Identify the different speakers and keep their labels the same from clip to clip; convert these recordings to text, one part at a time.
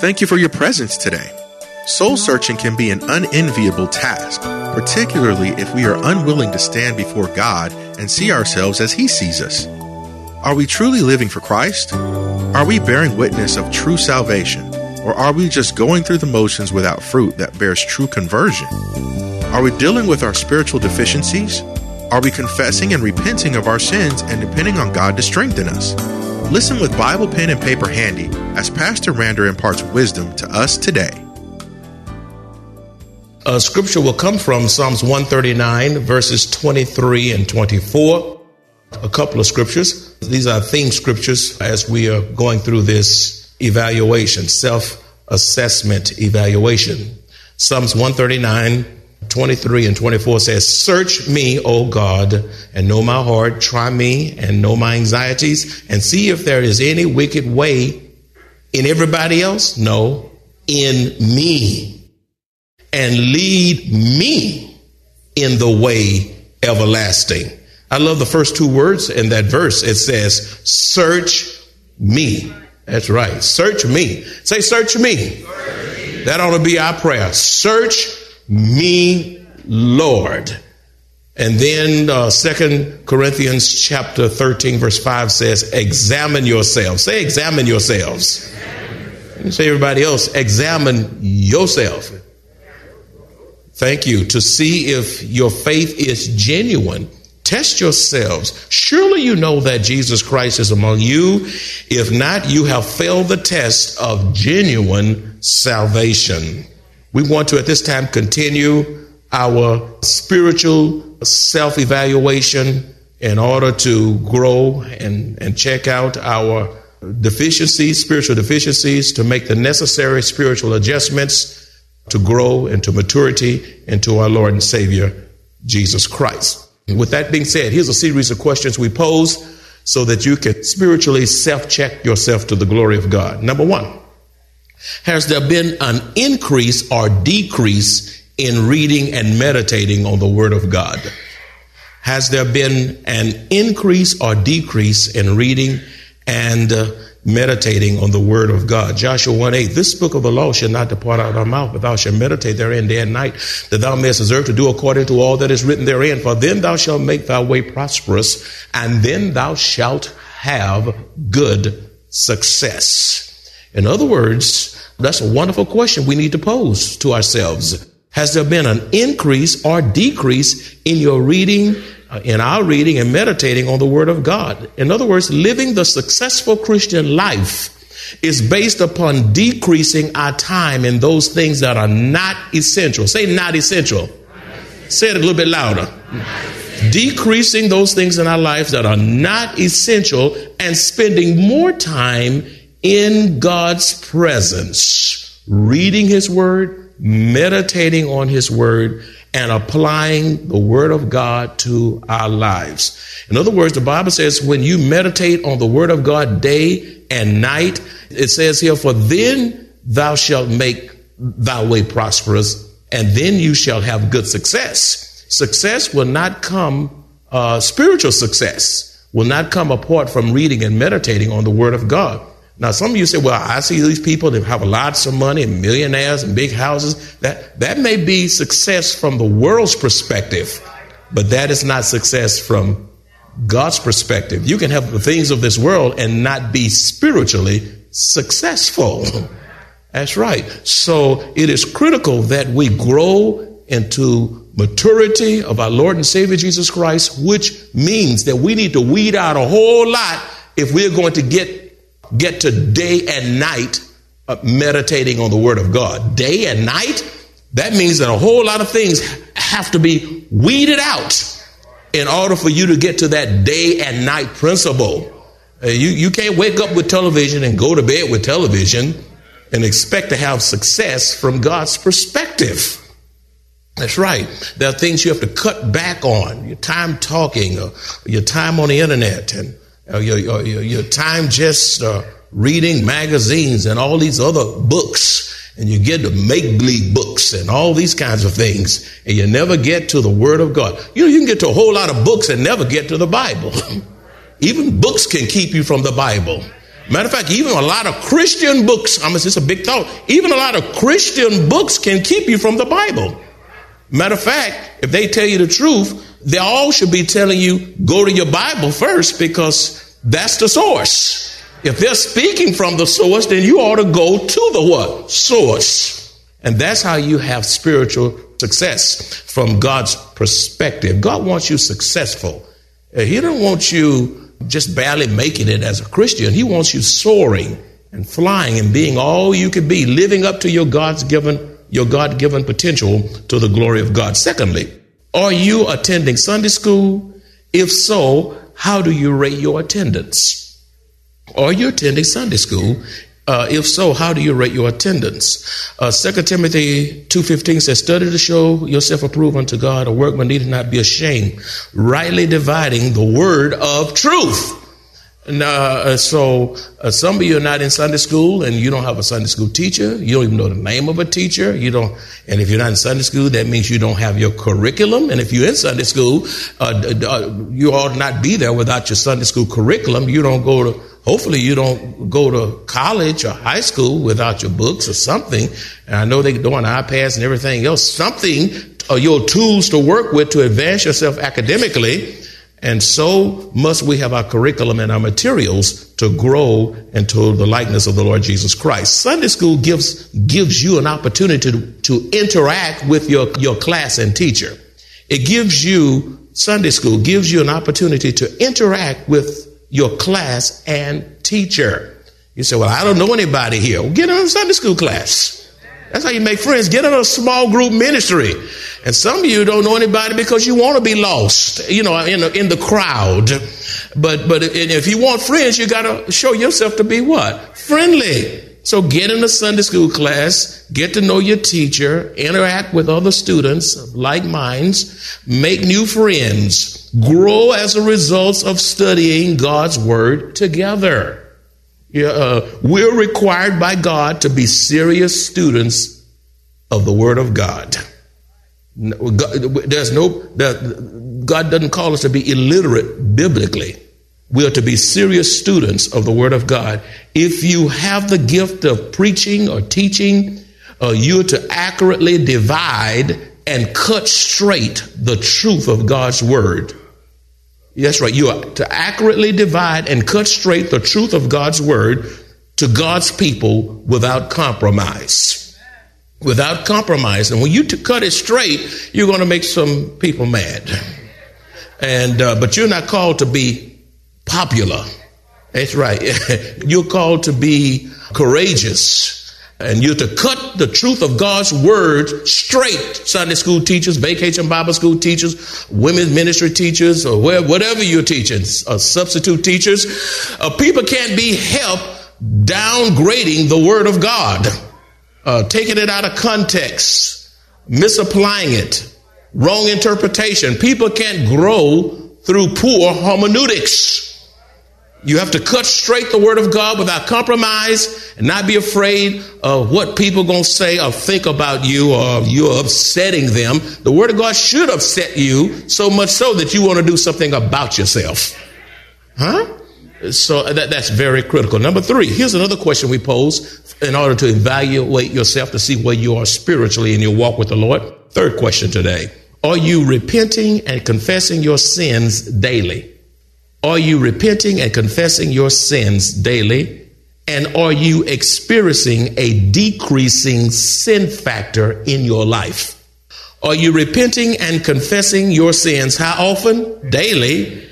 Speaker 1: Thank you for your presence today. Soul searching can be an unenviable task, particularly if we are unwilling to stand before God and see ourselves as He sees us. Are we truly living for Christ? Are we bearing witness of true salvation? Or are we just going through the motions without fruit that bears true conversion? Are we dealing with our spiritual deficiencies? Are we confessing and repenting of our sins and depending on God to strengthen us? Listen with Bible pen and paper handy as Pastor Rander imparts wisdom to us today.
Speaker 2: A scripture will come from Psalms 139, verses 23 and 24 a couple of scriptures. These are theme scriptures as we are going through this evaluation, self assessment evaluation. Psalms 139, 23 and 24 says, Search me, O God, and know my heart. Try me and know my anxieties, and see if there is any wicked way in everybody else. No, in me. And lead me in the way everlasting. I love the first two words in that verse. It says, Search me. That's right. Search me. Say, Search me. Search me. That ought to be our prayer. Search me, Lord. And then uh, Second Corinthians chapter 13, verse 5 says, Examine yourselves. Say, Examine yourselves. Say, everybody else, examine yourself. Thank you. To see if your faith is genuine Test yourselves. Surely you know that Jesus Christ is among you. If not, you have failed the test of genuine salvation. We want to at this time continue our spiritual self evaluation in order to grow and, and check out our deficiencies, spiritual deficiencies, to make the necessary spiritual adjustments to grow into maturity into our Lord and Savior, Jesus Christ. With that being said, here's a series of questions we pose so that you can spiritually self check yourself to the glory of God. Number one, has there been an increase or decrease in reading and meditating on the Word of God? Has there been an increase or decrease in reading and uh, meditating on the word of God. Joshua 1 8, this book of the law shall not depart out of thy mouth, but thou shalt meditate therein day and night, that thou mayest observe to do according to all that is written therein. For then thou shalt make thy way prosperous, and then thou shalt have good success. In other words, that's a wonderful question we need to pose to ourselves. Has there been an increase or decrease in your reading uh, in our reading and meditating on the Word of God. In other words, living the successful Christian life is based upon decreasing our time in those things that are not essential. Say, not essential. Say it a little bit louder. Decreasing those things in our lives that are not essential and spending more time in God's presence, reading His Word, meditating on His Word, and applying the Word of God to our lives. In other words, the Bible says when you meditate on the Word of God day and night, it says here, for then thou shalt make thy way prosperous, and then you shall have good success. Success will not come, uh, spiritual success will not come apart from reading and meditating on the Word of God. Now, some of you say, well, I see these people that have lots of money and millionaires and big houses. That, that may be success from the world's perspective, but that is not success from God's perspective. You can have the things of this world and not be spiritually successful. That's right. So it is critical that we grow into maturity of our Lord and Savior Jesus Christ, which means that we need to weed out a whole lot if we're going to get get to day and night uh, meditating on the Word of God. Day and night, that means that a whole lot of things have to be weeded out in order for you to get to that day and night principle. Uh, you, you can't wake up with television and go to bed with television and expect to have success from God's perspective. That's right. There are things you have to cut back on your time talking, or your time on the internet, and uh, your, your, your time just uh, reading magazines and all these other books. And you get the make believe books and all these kinds of things, and you never get to the Word of God. You know, you can get to a whole lot of books and never get to the Bible. Even books can keep you from the Bible. Matter of fact, even a lot of Christian books, I mean, it's a big thought, even a lot of Christian books can keep you from the Bible. Matter of fact, if they tell you the truth, they all should be telling you, go to your Bible first because that's the source. If they're speaking from the source, then you ought to go to the what? Source. And that's how you have spiritual success from God's perspective. God wants you successful. He don't want you just barely making it as a Christian. He wants you soaring and flying and being all you could be, living up to your God's given, your God given potential to the glory of God. Secondly, are you attending Sunday school? If so, how do you rate your attendance? Are you attending Sunday school? Uh, if so, how do you rate your attendance? Uh, 2 Timothy 2.15 says, Study to show yourself approved unto God, a workman need not be ashamed, rightly dividing the word of truth. Now, uh, so uh, some of you are not in Sunday school and you don't have a Sunday school teacher. You don't even know the name of a teacher. You don't, and if you're not in Sunday school, that means you don't have your curriculum. And if you're in Sunday school, uh, uh you ought not be there without your Sunday school curriculum. You don't go to hopefully you don't go to college or high school without your books or something. And I know they're doing iPads and everything else, something or uh, your tools to work with to advance yourself academically. And so must we have our curriculum and our materials to grow into the likeness of the Lord Jesus Christ. Sunday school gives, gives you an opportunity to, to interact with your, your class and teacher. It gives you, Sunday school gives you an opportunity to interact with your class and teacher. You say, Well, I don't know anybody here. Well, get in a Sunday school class. That's how you make friends. Get in a small group ministry. And some of you don't know anybody because you want to be lost, you know, in, the, in the crowd. But, but if you want friends, you got to show yourself to be what? Friendly. So get in a Sunday school class, get to know your teacher, interact with other students of like minds, make new friends, grow as a result of studying God's Word together. Yeah, uh, we're required by God to be serious students of the Word of God. There's no, that God doesn't call us to be illiterate biblically. We are to be serious students of the Word of God. If you have the gift of preaching or teaching, uh, you're to accurately divide and cut straight the truth of God's Word. That's right. You are to accurately divide and cut straight the truth of God's Word to God's people without compromise. Without compromise. And when you cut it straight, you're going to make some people mad. And, uh, but you're not called to be popular. That's right. you're called to be courageous. And you're to cut the truth of God's word straight. Sunday school teachers, vacation Bible school teachers, women's ministry teachers, or whatever you're teaching, uh, substitute teachers. Uh, people can't be helped downgrading the word of God, uh, taking it out of context, misapplying it, wrong interpretation. People can't grow through poor hermeneutics. You have to cut straight the word of God without compromise and not be afraid of what people going to say or think about you or you're upsetting them. The word of God should upset you so much so that you want to do something about yourself. Huh? So uh, that, that's very critical. Number three, here's another question we pose in order to evaluate yourself to see where you are spiritually in your walk with the Lord. Third question today. Are you repenting and confessing your sins daily? Are you repenting and confessing your sins daily? And are you experiencing a decreasing sin factor in your life? Are you repenting and confessing your sins? How often? Daily.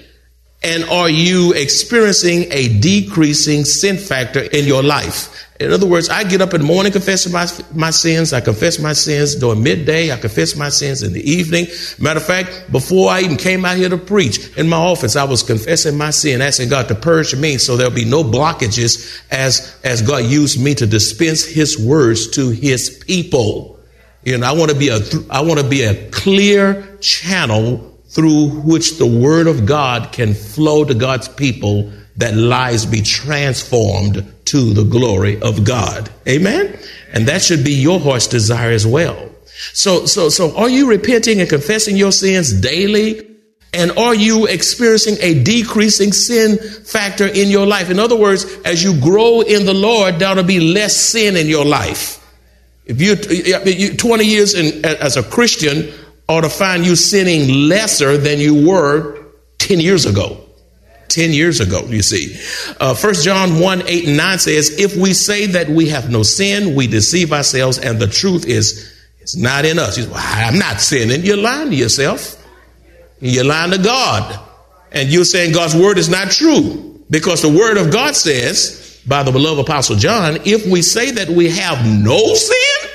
Speaker 2: And are you experiencing a decreasing sin factor in your life? In other words, I get up in the morning, confess my, my sins. I confess my sins during midday. I confess my sins in the evening. Matter of fact, before I even came out here to preach in my office, I was confessing my sin, asking God to purge me so there'll be no blockages as, as God used me to dispense his words to his people. You know, I want to be a, I want to be a clear channel through which the word of God can flow to God's people that lives be transformed to the glory of God. Amen. And that should be your heart's desire as well. So, so, so are you repenting and confessing your sins daily? And are you experiencing a decreasing sin factor in your life? In other words, as you grow in the Lord, there'll be less sin in your life. If you 20 years in, as a Christian ought to find you sinning lesser than you were 10 years ago. 10 years ago, you see. Uh, 1 John 1 8 and 9 says, If we say that we have no sin, we deceive ourselves, and the truth is, it's not in us. Say, well, I'm not sinning. You're lying to yourself. You're lying to God. And you're saying God's word is not true. Because the word of God says, by the beloved apostle John, if we say that we have no sin,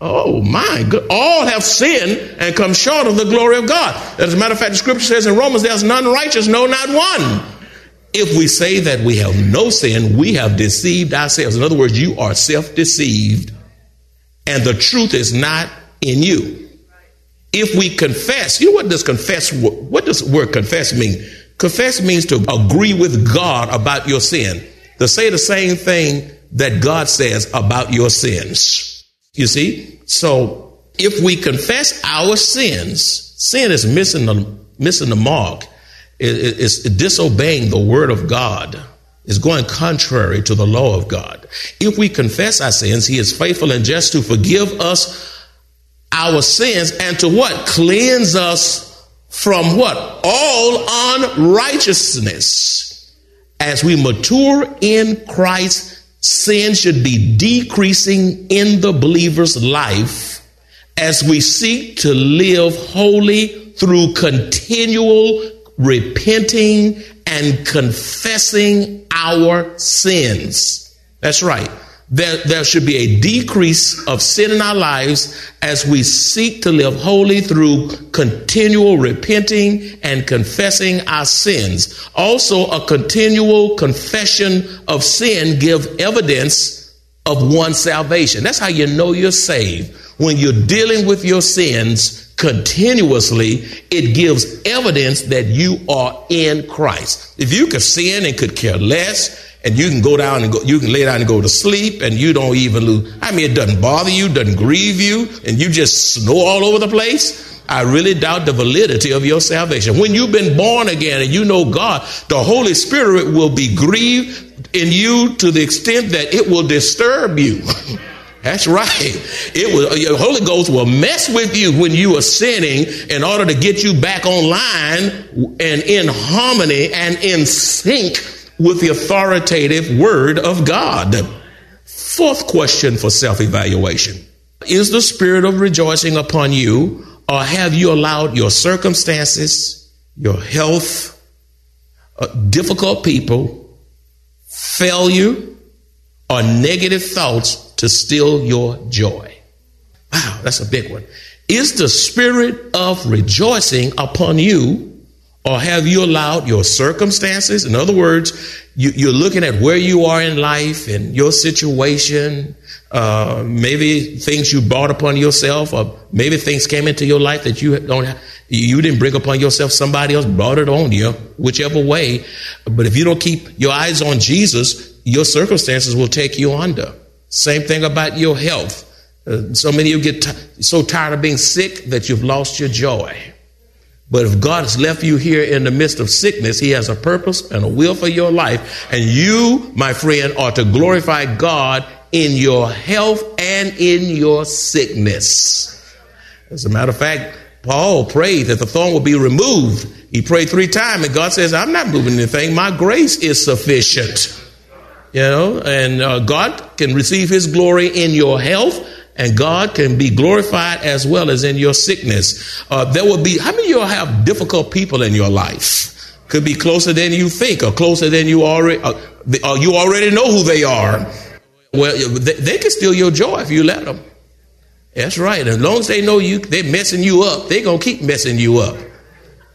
Speaker 2: oh my all have sinned and come short of the glory of God. As a matter of fact, the scripture says in Romans, there's none righteous, no, not one. If we say that we have no sin, we have deceived ourselves. In other words, you are self deceived and the truth is not in you. If we confess, you know what does confess, what does word confess mean? Confess means to agree with God about your sin, to say the same thing that God says about your sins. You see? So if we confess our sins, sin is missing the, missing the mark. It, it's disobeying the word of God is going contrary to the law of God. If we confess our sins, He is faithful and just to forgive us our sins and to what? Cleanse us from what? All unrighteousness. As we mature in Christ, sin should be decreasing in the believer's life as we seek to live holy through continual repenting and confessing our sins. That's right. There, there should be a decrease of sin in our lives as we seek to live holy through continual repenting and confessing our sins. Also, a continual confession of sin gives evidence of one's salvation. That's how you know you're saved. When you're dealing with your sins continuously, it gives evidence that you are in Christ. If you could sin and could care less, and you can go down and go, you can lay down and go to sleep, and you don't even lose. I mean, it doesn't bother you, doesn't grieve you, and you just snore all over the place. I really doubt the validity of your salvation. When you've been born again and you know God, the Holy Spirit will be grieved in you to the extent that it will disturb you. That's right. It will, the Holy Ghost will mess with you when you are sinning in order to get you back online and in harmony and in sync with the authoritative word of God. Fourth question for self evaluation Is the spirit of rejoicing upon you, or have you allowed your circumstances, your health, uh, difficult people, failure, or negative thoughts to steal your joy. Wow, that's a big one. Is the spirit of rejoicing upon you, or have you allowed your circumstances? In other words, you, are looking at where you are in life and your situation, uh, maybe things you brought upon yourself, or maybe things came into your life that you don't have, you didn't bring upon yourself. Somebody else brought it on you, whichever way. But if you don't keep your eyes on Jesus, your circumstances will take you under. Same thing about your health. Uh, so many of you get t- so tired of being sick that you've lost your joy. But if God has left you here in the midst of sickness, He has a purpose and a will for your life. And you, my friend, are to glorify God in your health and in your sickness. As a matter of fact, Paul prayed that the thorn would be removed. He prayed three times, and God says, I'm not moving anything. My grace is sufficient. You know, and uh, God can receive his glory in your health and God can be glorified as well as in your sickness. Uh, there will be, how many of you have difficult people in your life? Could be closer than you think or closer than you already, uh, uh, you already know who they are. Well, they, they can steal your joy if you let them. That's right. As long as they know you, they're messing you up, they're going to keep messing you up.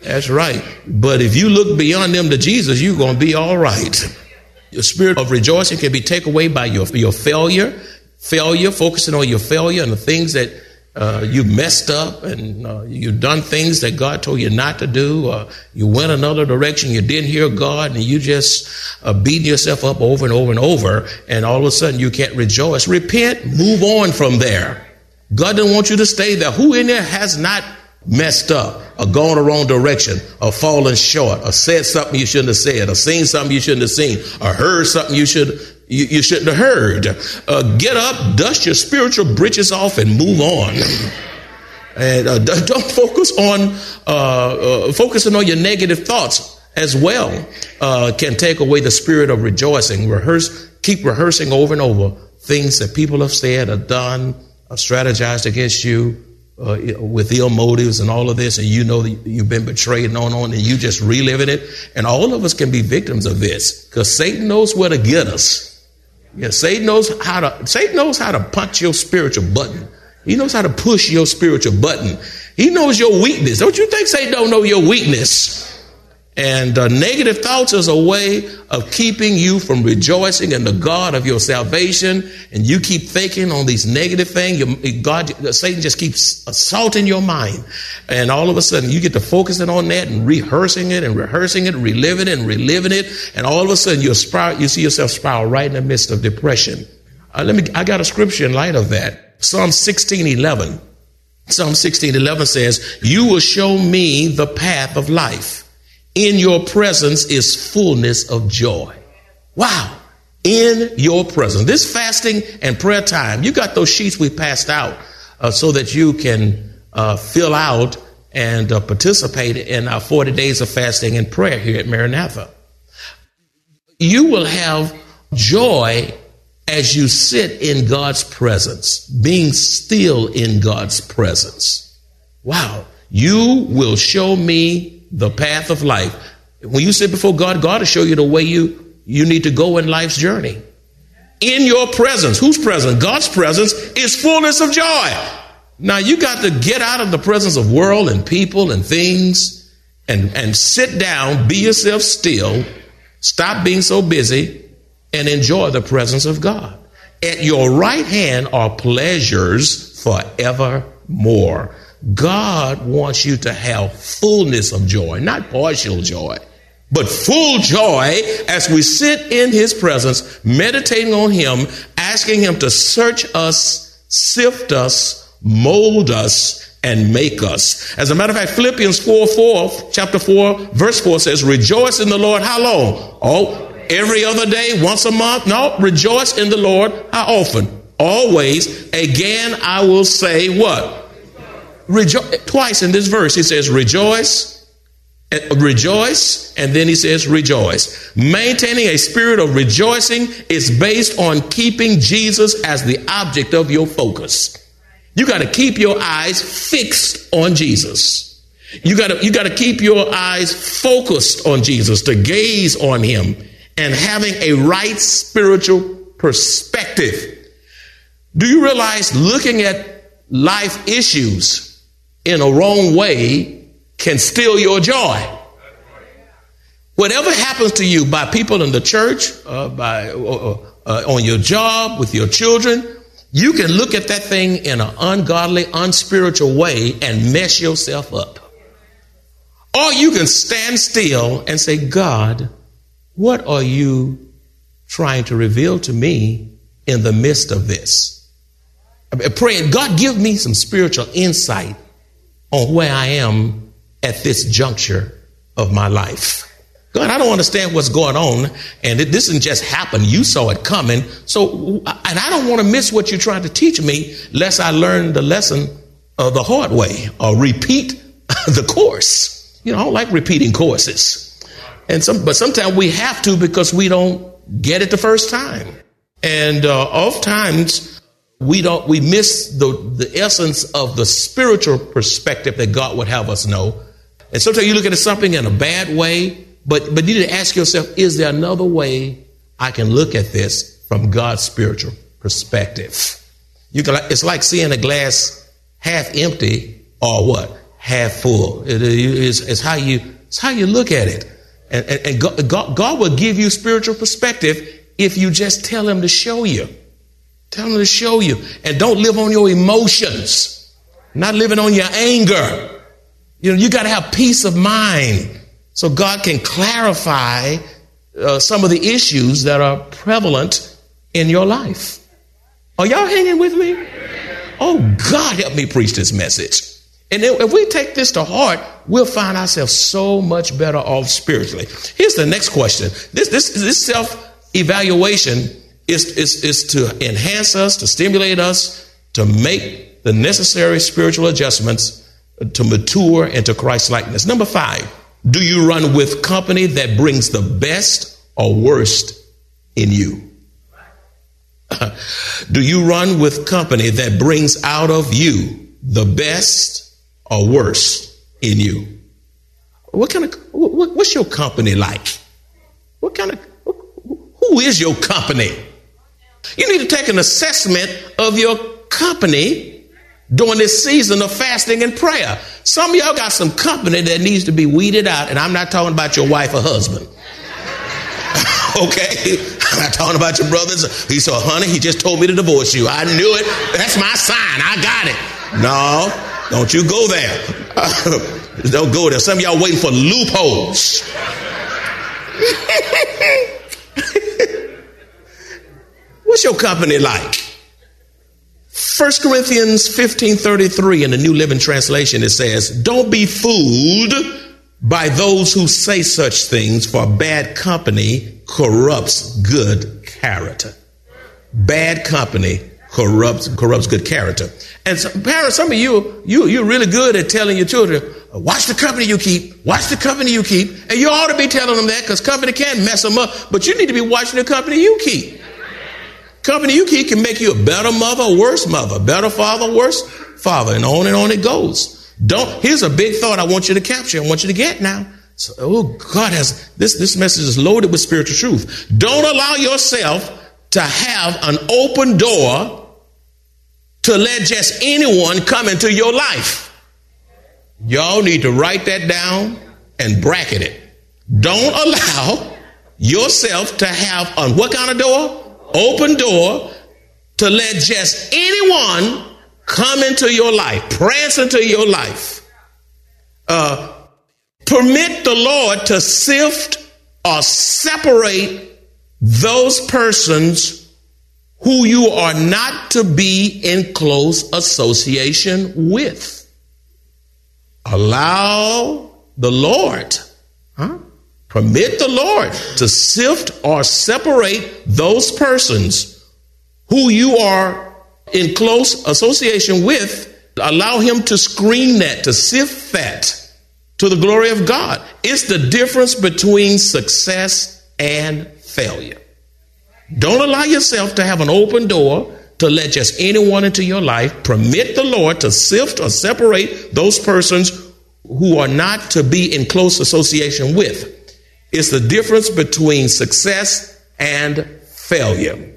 Speaker 2: That's right. But if you look beyond them to Jesus, you're going to be all right. Your spirit of rejoicing can be taken away by your, your failure, failure, focusing on your failure and the things that uh, you messed up and uh, you've done things that God told you not to do. You went another direction, you didn't hear God, and you just uh, beating yourself up over and over and over, and all of a sudden you can't rejoice. Repent, move on from there. God doesn't want you to stay there. Who in there has not messed up or gone the wrong direction or fallen short or said something you shouldn't have said or seen something you shouldn't have seen or heard something you should you, you shouldn't have heard uh, get up dust your spiritual britches off and move on and uh, don't focus on uh, uh, focusing on your negative thoughts as well uh, can take away the spirit of rejoicing rehearse keep rehearsing over and over things that people have said or done or strategized against you uh, with ill motives and all of this, and you know that you've been betrayed and on and on, and you just reliving it. And all of us can be victims of this because Satan knows where to get us. Yeah, Satan knows how to Satan knows how to punch your spiritual button. He knows how to push your spiritual button. He knows your weakness. Don't you think Satan don't know your weakness? And uh, negative thoughts is a way of keeping you from rejoicing in the God of your salvation. And you keep thinking on these negative things. Your, God, Satan just keeps assaulting your mind. And all of a sudden you get to focusing on that and rehearsing it and rehearsing it, reliving it and reliving it. And all of a sudden you spiral, you see yourself spiral right in the midst of depression. Uh, let me, I got a scripture in light of that. Psalm 16, 11. Psalm 16, 11 says, you will show me the path of life. In your presence is fullness of joy. Wow. In your presence. This fasting and prayer time, you got those sheets we passed out uh, so that you can uh, fill out and uh, participate in our 40 days of fasting and prayer here at Maranatha. You will have joy as you sit in God's presence, being still in God's presence. Wow. You will show me the path of life. When you sit before God, God will show you the way you, you need to go in life's journey. In your presence, whose presence? God's presence is fullness of joy. Now you got to get out of the presence of world and people and things and, and sit down, be yourself still, stop being so busy, and enjoy the presence of God. At your right hand are pleasures forevermore. God wants you to have fullness of joy, not partial joy, but full joy as we sit in His presence, meditating on Him, asking Him to search us, sift us, mold us, and make us. As a matter of fact, Philippians 4 4, chapter 4, verse 4 says, Rejoice in the Lord. How long? Oh, every other day, once a month? No, rejoice in the Lord. How often? Always. Again, I will say what? Rejo- twice in this verse, he says, rejoice, rejoice, and then he says, rejoice. Maintaining a spirit of rejoicing is based on keeping Jesus as the object of your focus. You got to keep your eyes fixed on Jesus. You got to you got to keep your eyes focused on Jesus, to gaze on him and having a right spiritual perspective. Do you realize looking at life issues in a wrong way can steal your joy. Whatever happens to you by people in the church, uh, by uh, uh, on your job, with your children, you can look at that thing in an ungodly, unspiritual way and mess yourself up. Or you can stand still and say, God, what are you trying to reveal to me in the midst of this? Praying, God, give me some spiritual insight on where I am at this juncture of my life. God, I don't understand what's going on, and it, this didn't just happen. You saw it coming. So, and I don't want to miss what you're trying to teach me, lest I learn the lesson uh, the hard way or repeat the course. You know, I don't like repeating courses. And some, but sometimes we have to because we don't get it the first time. And uh, oftentimes we don't we miss the, the essence of the spiritual perspective that God would have us know. And sometimes you look at something in a bad way, but but you need to ask yourself, is there another way I can look at this from God's spiritual perspective? You can it's like seeing a glass half empty or what? Half full. It is it's how you it's how you look at it. And, and, and God, God will give you spiritual perspective if you just tell him to show you. Tell him to show you. And don't live on your emotions, not living on your anger. You know, you got to have peace of mind so God can clarify uh, some of the issues that are prevalent in your life. Are y'all hanging with me? Oh, God, help me preach this message. And if we take this to heart, we'll find ourselves so much better off spiritually. Here's the next question. This, this, this self evaluation is, is, is to enhance us, to stimulate us, to make the necessary spiritual adjustments to mature into Christ likeness. Number five, do you run with company that brings the best or worst in you? do you run with company that brings out of you the best or worst in you? What kind of, what, what's your company like? What kind of, who is your company? You need to take an assessment of your company during this season of fasting and prayer. Some of y'all got some company that needs to be weeded out, and I'm not talking about your wife or husband. okay? I'm not talking about your brothers. He said, honey, he just told me to divorce you. I knew it. That's my sign. I got it. No, don't you go there. don't go there. Some of y'all waiting for loopholes. What's your company like? 1 Corinthians 15:33 in the New Living Translation it says, "Don't be fooled by those who say such things, for bad company corrupts good character." Bad company corrupts corrupts good character. And some, parents, some of you, you you're really good at telling your children, watch the company you keep, watch the company you keep, and you ought to be telling them that because company can mess them up. But you need to be watching the company you keep. Company you keep can make you a better mother, worse mother, better father, worse father, and on and on it goes. Don't. Here's a big thought I want you to capture. I want you to get now. So, oh, God has this. This message is loaded with spiritual truth. Don't allow yourself to have an open door to let just anyone come into your life. Y'all need to write that down and bracket it. Don't allow yourself to have on what kind of door? Open door to let just anyone come into your life, prance into your life. Uh, permit the Lord to sift or separate those persons who you are not to be in close association with. Allow the Lord? Permit the Lord to sift or separate those persons who you are in close association with. Allow Him to screen that, to sift that to the glory of God. It's the difference between success and failure. Don't allow yourself to have an open door to let just anyone into your life. Permit the Lord to sift or separate those persons who are not to be in close association with. It's the difference between success and failure.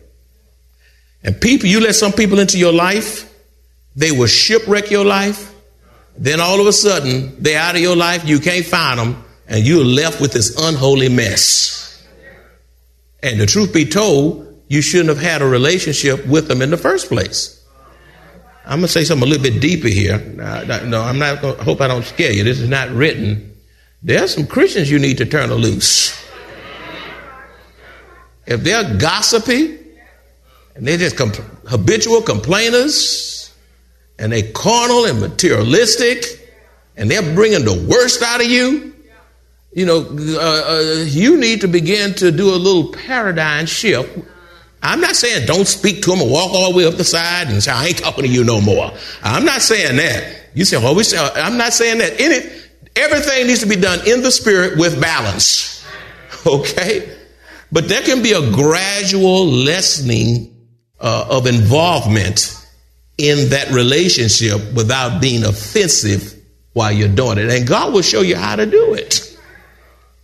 Speaker 2: And people, you let some people into your life, they will shipwreck your life. Then all of a sudden, they're out of your life, you can't find them, and you're left with this unholy mess. And the truth be told, you shouldn't have had a relationship with them in the first place. I'm going to say something a little bit deeper here. No, I'm not to, hope I don't scare you. This is not written there are some Christians you need to turn loose. If they're gossipy and they're just comp- habitual complainers and they carnal and materialistic and they're bringing the worst out of you, you know, uh, uh, you need to begin to do a little paradigm shift. I'm not saying don't speak to them or walk all the way up the side and say, I ain't talking to you no more. I'm not saying that. You say, well, we say, I'm not saying that. In it, Everything needs to be done in the spirit with balance. Okay? But there can be a gradual lessening uh, of involvement in that relationship without being offensive while you're doing it. And God will show you how to do it.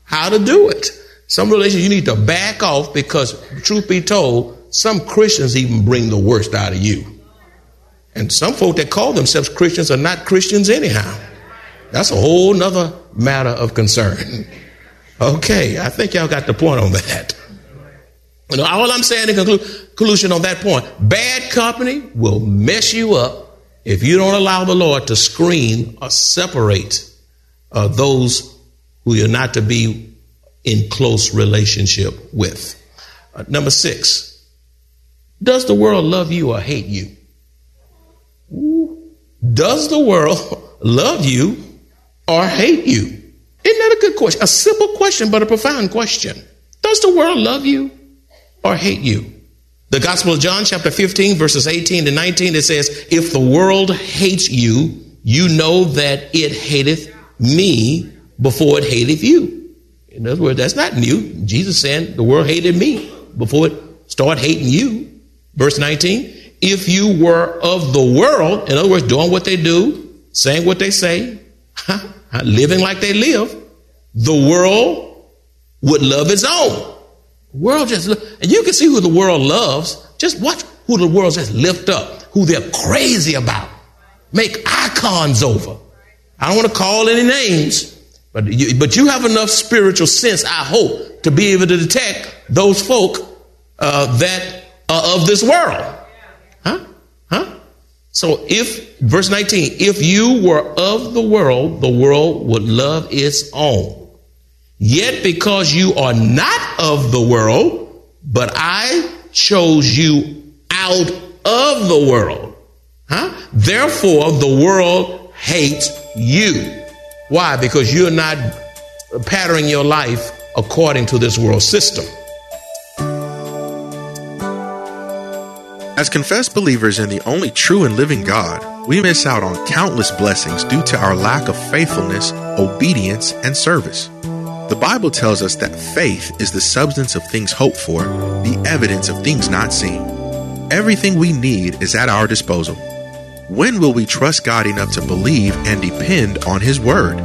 Speaker 2: How to do it. Some relations you need to back off because, truth be told, some Christians even bring the worst out of you. And some folk that call themselves Christians are not Christians anyhow. That's a whole nother matter of concern. Okay, I think y'all got the point on that. All I'm saying in conclu- conclusion on that point, bad company will mess you up if you don't allow the Lord to screen or separate uh, those who you're not to be in close relationship with. Uh, number six, does the world love you or hate you? Does the world love you or hate you? Isn't that a good question? A simple question, but a profound question. Does the world love you or hate you? The Gospel of John, chapter 15, verses 18 to 19, it says, If the world hates you, you know that it hateth me before it hateth you. In other words, that's not new. Jesus saying the world hated me before it started hating you. Verse 19, if you were of the world, in other words, doing what they do, saying what they say, living like they live, the world would love its own. The world just, and you can see who the world loves. Just watch who the world just lift up, who they're crazy about, make icons over. I don't want to call any names, but you, but you have enough spiritual sense, I hope, to be able to detect those folk uh, that are of this world. Huh? Huh? So if, verse 19, if you were of the world, the world would love its own. Yet because you are not of the world, but I chose you out of the world. Huh? Therefore, the world hates you. Why? Because you're not patterning your life according to this world system.
Speaker 1: As confessed believers in the only true and living God, we miss out on countless blessings due to our lack of faithfulness, obedience, and service. The Bible tells us that faith is the substance of things hoped for, the evidence of things not seen. Everything we need is at our disposal. When will we trust God enough to believe and depend on His Word?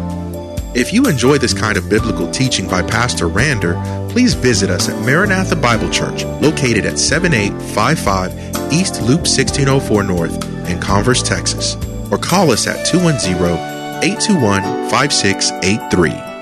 Speaker 1: If you enjoy this kind of biblical teaching by Pastor Rander, please visit us at Maranatha Bible Church, located at 7855 East Loop 1604 North in Converse, Texas, or call us at 210 821 5683.